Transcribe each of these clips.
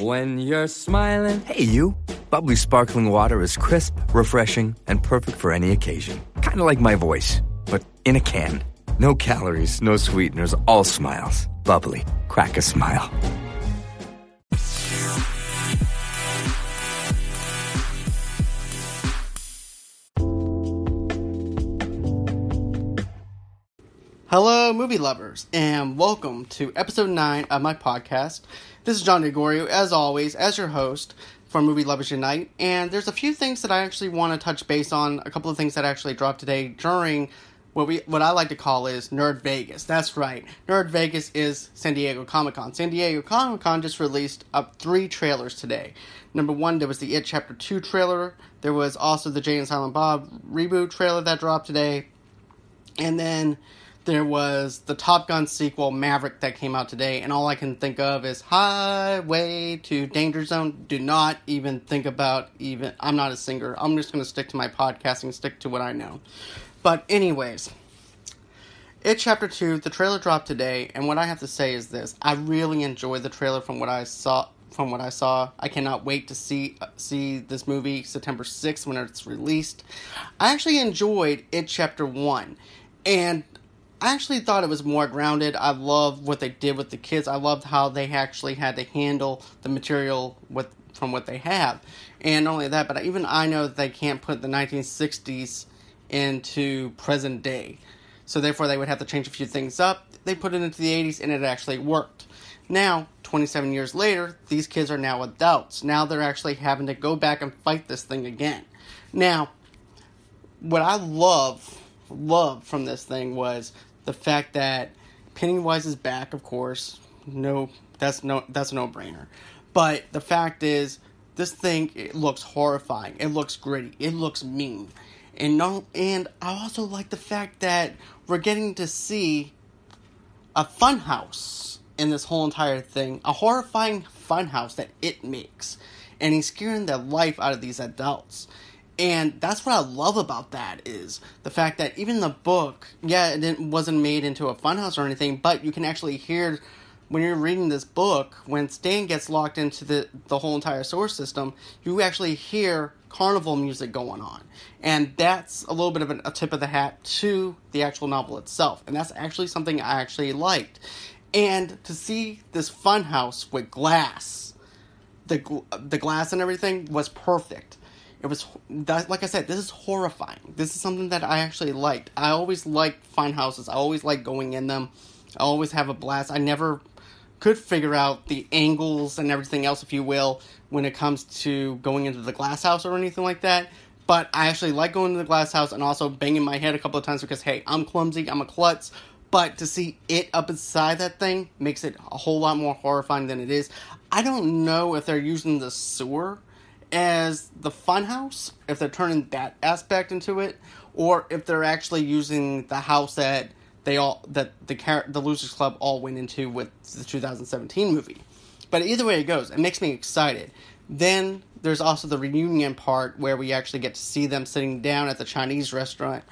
When you're smiling. Hey, you. Bubbly sparkling water is crisp, refreshing, and perfect for any occasion. Kind of like my voice, but in a can. No calories, no sweeteners, all smiles. Bubbly. Crack a smile. Hello, movie lovers, and welcome to episode 9 of my podcast. This is John Gregorio, as always, as your host for Movie Lovers Unite. And there's a few things that I actually want to touch base on, a couple of things that actually dropped today during what we what I like to call is Nerd Vegas. That's right. Nerd Vegas is San Diego Comic Con. San Diego Comic Con just released up three trailers today. Number one, there was the It Chapter 2 trailer. There was also the Jay and Silent Bob reboot trailer that dropped today. And then there was the Top Gun sequel, Maverick, that came out today, and all I can think of is Highway to Danger Zone. Do not even think about even. I'm not a singer. I'm just going to stick to my podcasting, stick to what I know. But, anyways, it Chapter 2, the trailer dropped today, and what I have to say is this I really enjoyed the trailer from what I saw. From what I saw, I cannot wait to see see this movie September 6th when it's released. I actually enjoyed it Chapter 1, and I actually thought it was more grounded. I love what they did with the kids. I loved how they actually had to handle the material with from what they have. And not only that, but even I know that they can't put the 1960s into present day. So therefore they would have to change a few things up. They put it into the 80s and it actually worked. Now, 27 years later, these kids are now adults. Now they're actually having to go back and fight this thing again. Now, what I love love from this thing was the fact that Pennywise is back, of course. No, that's no, that's a no-brainer. But the fact is, this thing it looks horrifying. It looks gritty. It looks mean, and no, and I also like the fact that we're getting to see a funhouse in this whole entire thing. A horrifying funhouse that it makes, and he's scaring the life out of these adults. And that's what I love about that is the fact that even the book, yeah, it wasn't made into a funhouse or anything, but you can actually hear when you're reading this book, when Stan gets locked into the, the whole entire source system, you actually hear carnival music going on. And that's a little bit of a tip of the hat to the actual novel itself. And that's actually something I actually liked. And to see this funhouse with glass, the, the glass and everything was perfect it was that, like I said, this is horrifying. This is something that I actually liked. I always like fine houses. I always like going in them. I always have a blast. I never could figure out the angles and everything else, if you will, when it comes to going into the glass house or anything like that. But I actually like going to the glass house and also banging my head a couple of times because hey, I'm clumsy, I'm a klutz. But to see it up inside that thing makes it a whole lot more horrifying than it is. I don't know if they're using the sewer as the funhouse, if they're turning that aspect into it, or if they're actually using the house that they all that the car- the Losers Club all went into with the 2017 movie. But either way it goes, it makes me excited. Then there's also the reunion part where we actually get to see them sitting down at the Chinese restaurant.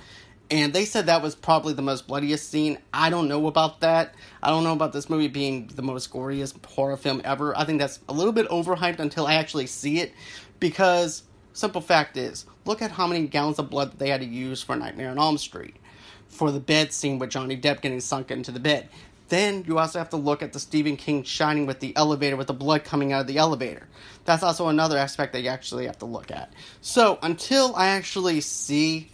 And they said that was probably the most bloodiest scene. I don't know about that. I don't know about this movie being the most goriest horror film ever. I think that's a little bit overhyped until I actually see it. Because, simple fact is, look at how many gallons of blood they had to use for Nightmare on Elm Street. For the bed scene with Johnny Depp getting sunk into the bed. Then you also have to look at the Stephen King shining with the elevator with the blood coming out of the elevator. That's also another aspect that you actually have to look at. So until I actually see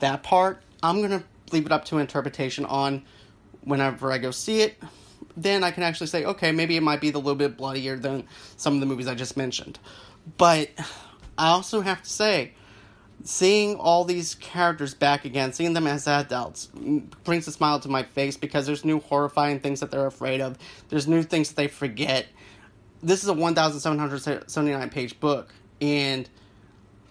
that part, I'm gonna leave it up to interpretation on whenever I go see it. Then I can actually say, okay, maybe it might be a little bit bloodier than some of the movies I just mentioned. But I also have to say, seeing all these characters back again, seeing them as adults, brings a smile to my face because there's new horrifying things that they're afraid of. There's new things that they forget. This is a 1,779 page book, and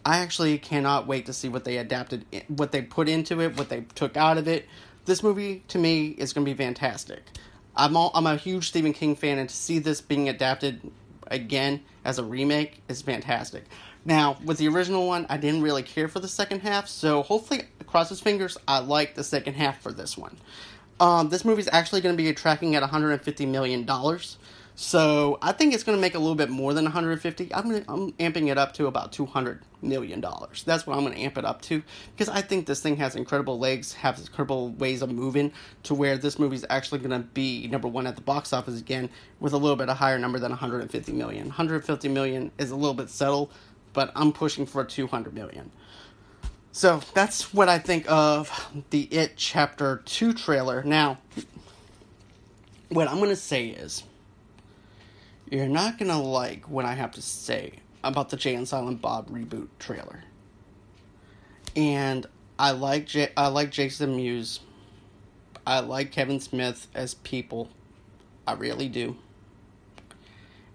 I actually cannot wait to see what they adapted, what they put into it, what they took out of it. This movie, to me, is going to be fantastic. I'm all, I'm a huge Stephen King fan, and to see this being adapted again as a remake is fantastic. Now, with the original one, I didn't really care for the second half, so hopefully, cross his fingers, I like the second half for this one. Um, this movie is actually going to be tracking at $150 million. So I think it's going to make a little bit more than 150. I'm I'm amping it up to about 200 million dollars. That's what I'm going to amp it up to because I think this thing has incredible legs, has incredible ways of moving to where this movie is actually going to be number one at the box office again with a little bit of higher number than 150 million. 150 million is a little bit settled, but I'm pushing for 200 million. So that's what I think of the It Chapter 2 trailer. Now, what I'm going to say is, you're not to like what I have to say about the Jay and Silent Bob reboot trailer. And I like J- I like Jason Mewes. I like Kevin Smith as people. I really do.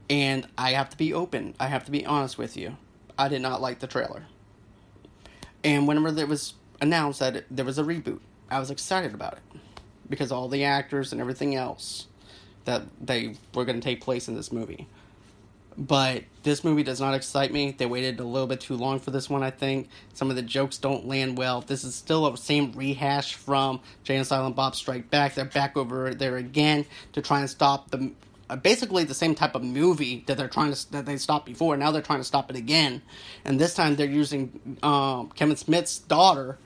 And I have to be open. I have to be honest with you. I did not like the trailer. And whenever it was announced that it, there was a reboot, I was excited about it because all the actors and everything else that they were going to take place in this movie. But this movie does not excite me. They waited a little bit too long for this one, I think. Some of the jokes don't land well. This is still the same rehash from Jay and Silent Bob Strike Back. They're back over there again to try and stop the uh, basically the same type of movie that they're trying to that they stopped before. Now they're trying to stop it again, and this time they're using um, Kevin Smith's daughter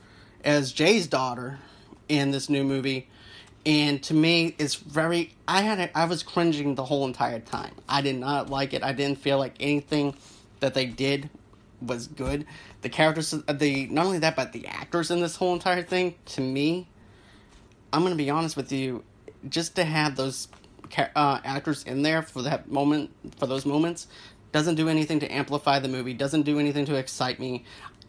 as Jay's daughter in this new movie and to me it's very i had i was cringing the whole entire time. I did not like it. I didn't feel like anything that they did was good. The characters the not only that but the actors in this whole entire thing to me i'm gonna be honest with you just to have those uh, actors in there for that moment for those moments doesn't do anything to amplify the movie doesn't do anything to excite me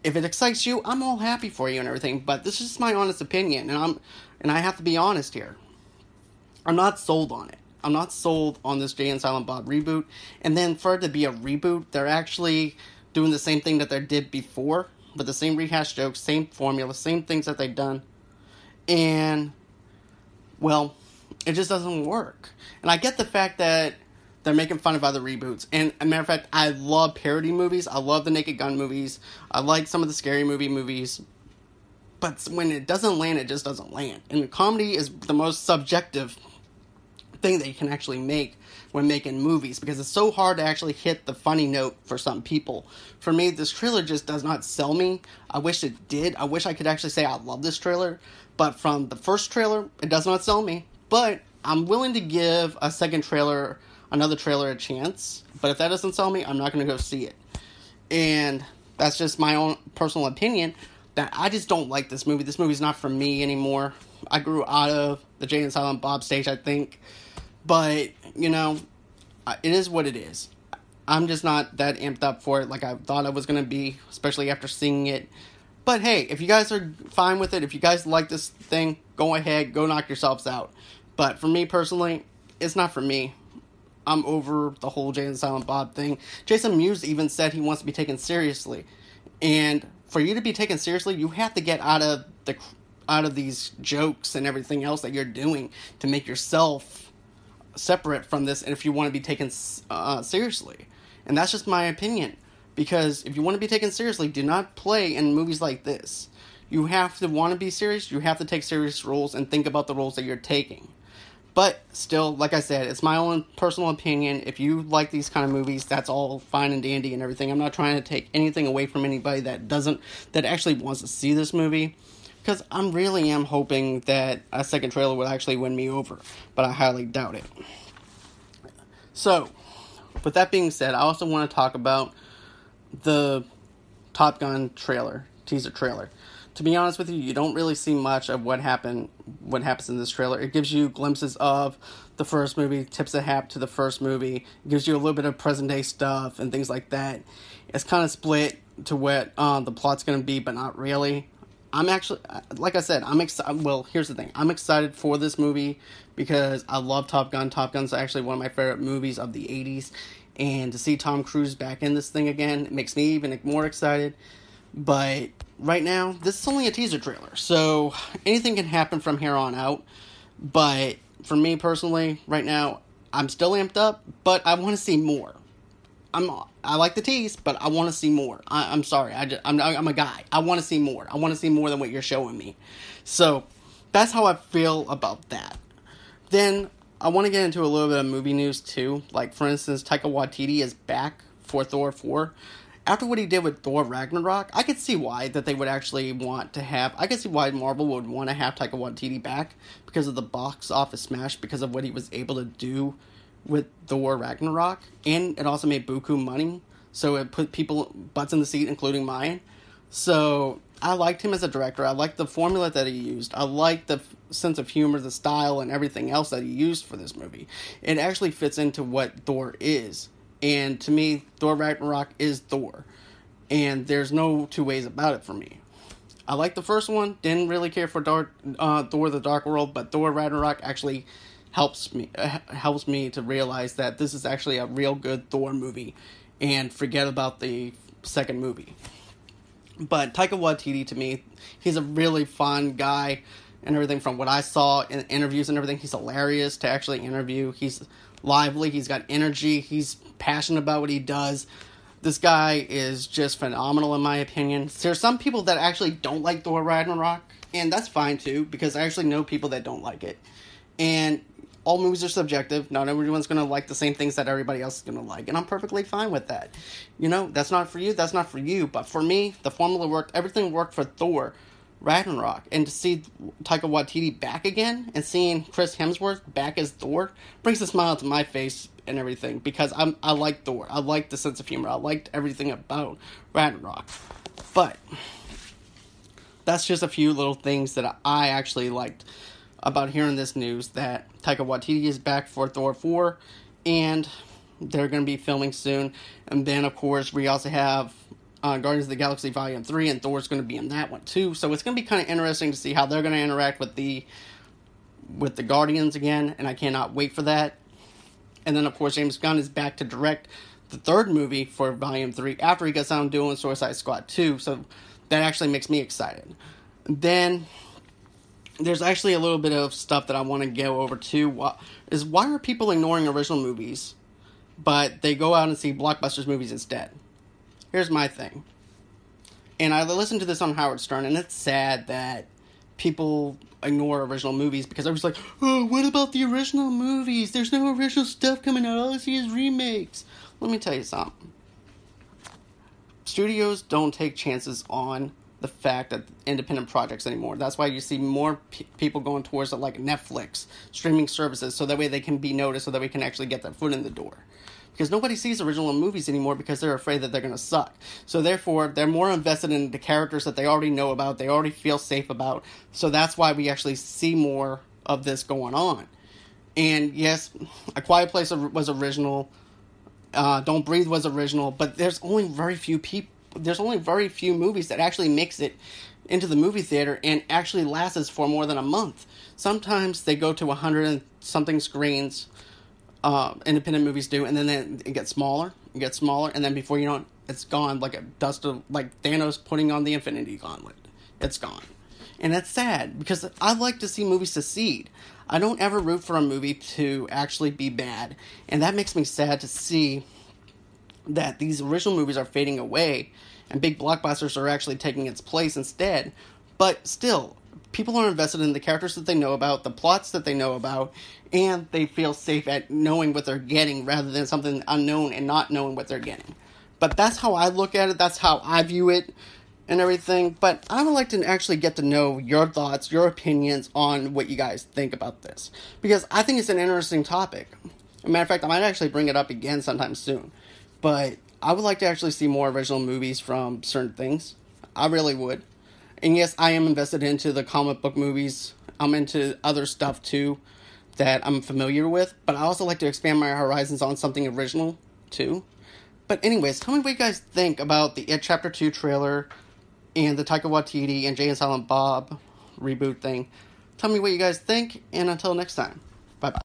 if it excites you i'm all happy for you and everything but this is just my honest opinion and i'm and I have to be honest here. I'm not sold on it. I'm not sold on this Jay and Silent Bob reboot. And then for it to be a reboot, they're actually doing the same thing that they did before, but the same rehash jokes, same formula, same things that they've done. And, well, it just doesn't work. And I get the fact that they're making fun of other reboots. And a matter of fact, I love parody movies. I love the Naked Gun movies. I like some of the scary movie movies but when it doesn't land, it just doesn't land. And comedy is the most subjective thing that you can actually make when making movies because it's so hard to actually hit the funny note for some people. For me, this trailer just does not sell me. I wish it did. I wish I could actually say I love this trailer, but from the first trailer, it does not sell me. But I'm willing to give a second trailer, another trailer, a chance. But if that doesn't sell me, I'm not going to go see it. And that's just my own personal opinion that I just don't like this movie. This movie's not for me anymore. I grew out of the Jay and Silent Bob stage, I think. But, you know, it is what it is. I'm just not that amped up for it like I thought I was going to be, especially after seeing it. But hey, if you guys are fine with it, if you guys like this thing, go ahead, go knock yourselves out. But for me personally, it's not for me. I'm over the whole Jay and Silent Bob thing. Jason Mewes even said he wants to be taken seriously. And for you to be taken seriously, you have to get out of the out of these jokes and everything else that you're doing to make yourself separate from this and if you want to be taken uh, seriously. And that's just my opinion because if you want to be taken seriously, do not play in movies like this. You have to want to be serious, you have to take serious roles and think about the roles that you're taking. But still, like I said, it's my own personal opinion. If you like these kind of movies, that's all fine and dandy and everything. I'm not trying to take anything away from anybody that doesn't, that actually wants to see this movie. Because I really am hoping that a second trailer will actually win me over. But I highly doubt it. So, with that being said, I also want to talk about the Top Gun trailer, teaser trailer to be honest with you, you don't really see much of what happened what happens in this trailer. It gives you glimpses of the first movie, tips a hat to the first movie, it gives you a little bit of present day stuff and things like that. It's kind of split to what uh, the plot's going to be, but not really. I'm actually, like I said, I'm excited. Well, here's the thing I'm excited for this movie because I love Top Gun. Top Gun's actually one of my favorite movies of the 80s. And to see Tom Cruise back in this thing again makes me even more excited. But right now, this is only a teaser trailer, so anything can happen from here on out. But for me personally, right now, I'm still amped up, but I want to see more. I'm I like the tease, but I want to see more. I, am sorry, I just, I'm I'm a guy. I want to see more. I want to see more than what you're showing me. So that's how I feel about that. Then I want to get into a little bit of movie news too. Like, for instance, Taika Waititi is back for Thor 4. After what he did with Thor Ragnarok, I could see why that they would actually want to have. I could see why Marvel would want to have Taika Waititi back because of the box office smash, because of what he was able to do with Thor Ragnarok, and it also made buku money, so it put people butts in the seat, including mine. So I liked him as a director. I liked the formula that he used. I liked the sense of humor, the style, and everything else that he used for this movie. It actually fits into what Thor is. And to me, Thor Ragnarok is Thor. And there's no two ways about it for me. I like the first one, didn't really care for Dark, uh, Thor the Dark World, but Thor Ragnarok actually helps me uh, helps me to realize that this is actually a real good Thor movie and forget about the second movie. But Taika Waititi to me, he's a really fun guy and everything from what I saw in interviews and everything. He's hilarious to actually interview. He's lively, he's got energy, he's passionate about what he does. This guy is just phenomenal in my opinion. There's some people that actually don't like Thor Ragnarok, and that's fine too, because I actually know people that don't like it. And all movies are subjective. Not everyone's going to like the same things that everybody else is going to like, and I'm perfectly fine with that. You know, that's not for you, that's not for you, but for me, the formula worked. Everything worked for Thor Ragnarok, and to see Taika Waititi back again and seeing Chris Hemsworth back as Thor brings a smile to my face and everything because I'm I like Thor. I like the sense of humor. I liked everything about Ragnarok. But that's just a few little things that I actually liked about hearing this news that Taika Waititi is back for Thor 4 and they're going to be filming soon. And then, of course, we also have uh, Guardians of the Galaxy Volume 3, and Thor's going to be in that one too. So it's going to be kind of interesting to see how they're going to interact with the with the Guardians again, and I cannot wait for that. And then, of course, James Gunn is back to direct the third movie for Volume 3 after he gets on doing Suicide Squad 2, so that actually makes me excited. Then there's actually a little bit of stuff that I want to go over too. Is why are people ignoring original movies, but they go out and see blockbusters movies instead? Here's my thing. And I listened to this on Howard Stern, and it's sad that people ignore original movies because I was like, oh, what about the original movies? There's no original stuff coming out. All I see is remakes. Let me tell you something. Studios don't take chances on the fact that independent projects anymore. That's why you see more people going towards like Netflix streaming services, so that way they can be noticed, so that we can actually get their foot in the door. Because nobody sees original movies anymore because they're afraid that they're going to suck. So therefore, they're more invested in the characters that they already know about, they already feel safe about. So that's why we actually see more of this going on. And yes, A Quiet Place was original. Uh, Don't Breathe was original, but there's only very few people there's only very few movies that actually makes it into the movie theater and actually lasts for more than a month. Sometimes they go to a hundred and something screens. Uh, independent movies do, and then it gets smaller, it gets smaller, and then before you know it, it's gone like a dust of like Thanos putting on the Infinity Gauntlet. It's gone, and that's sad because I like to see movies succeed. I don't ever root for a movie to actually be bad, and that makes me sad to see that these original movies are fading away and big blockbusters are actually taking its place instead. But still, people are invested in the characters that they know about, the plots that they know about, and they feel safe at knowing what they're getting rather than something unknown and not knowing what they're getting. But that's how I look at it, that's how I view it and everything. But I would like to actually get to know your thoughts, your opinions on what you guys think about this. Because I think it's an interesting topic. As matter of fact, I might actually bring it up again sometime soon. But I would like to actually see more original movies from certain things. I really would. And yes, I am invested into the comic book movies. I'm into other stuff too that I'm familiar with, but I also like to expand my horizons on something original too. But anyways, tell me what you guys think about the It Chapter 2 trailer and the Taika Waititi and Jay and Silent Bob reboot thing. Tell me what you guys think, and until next time.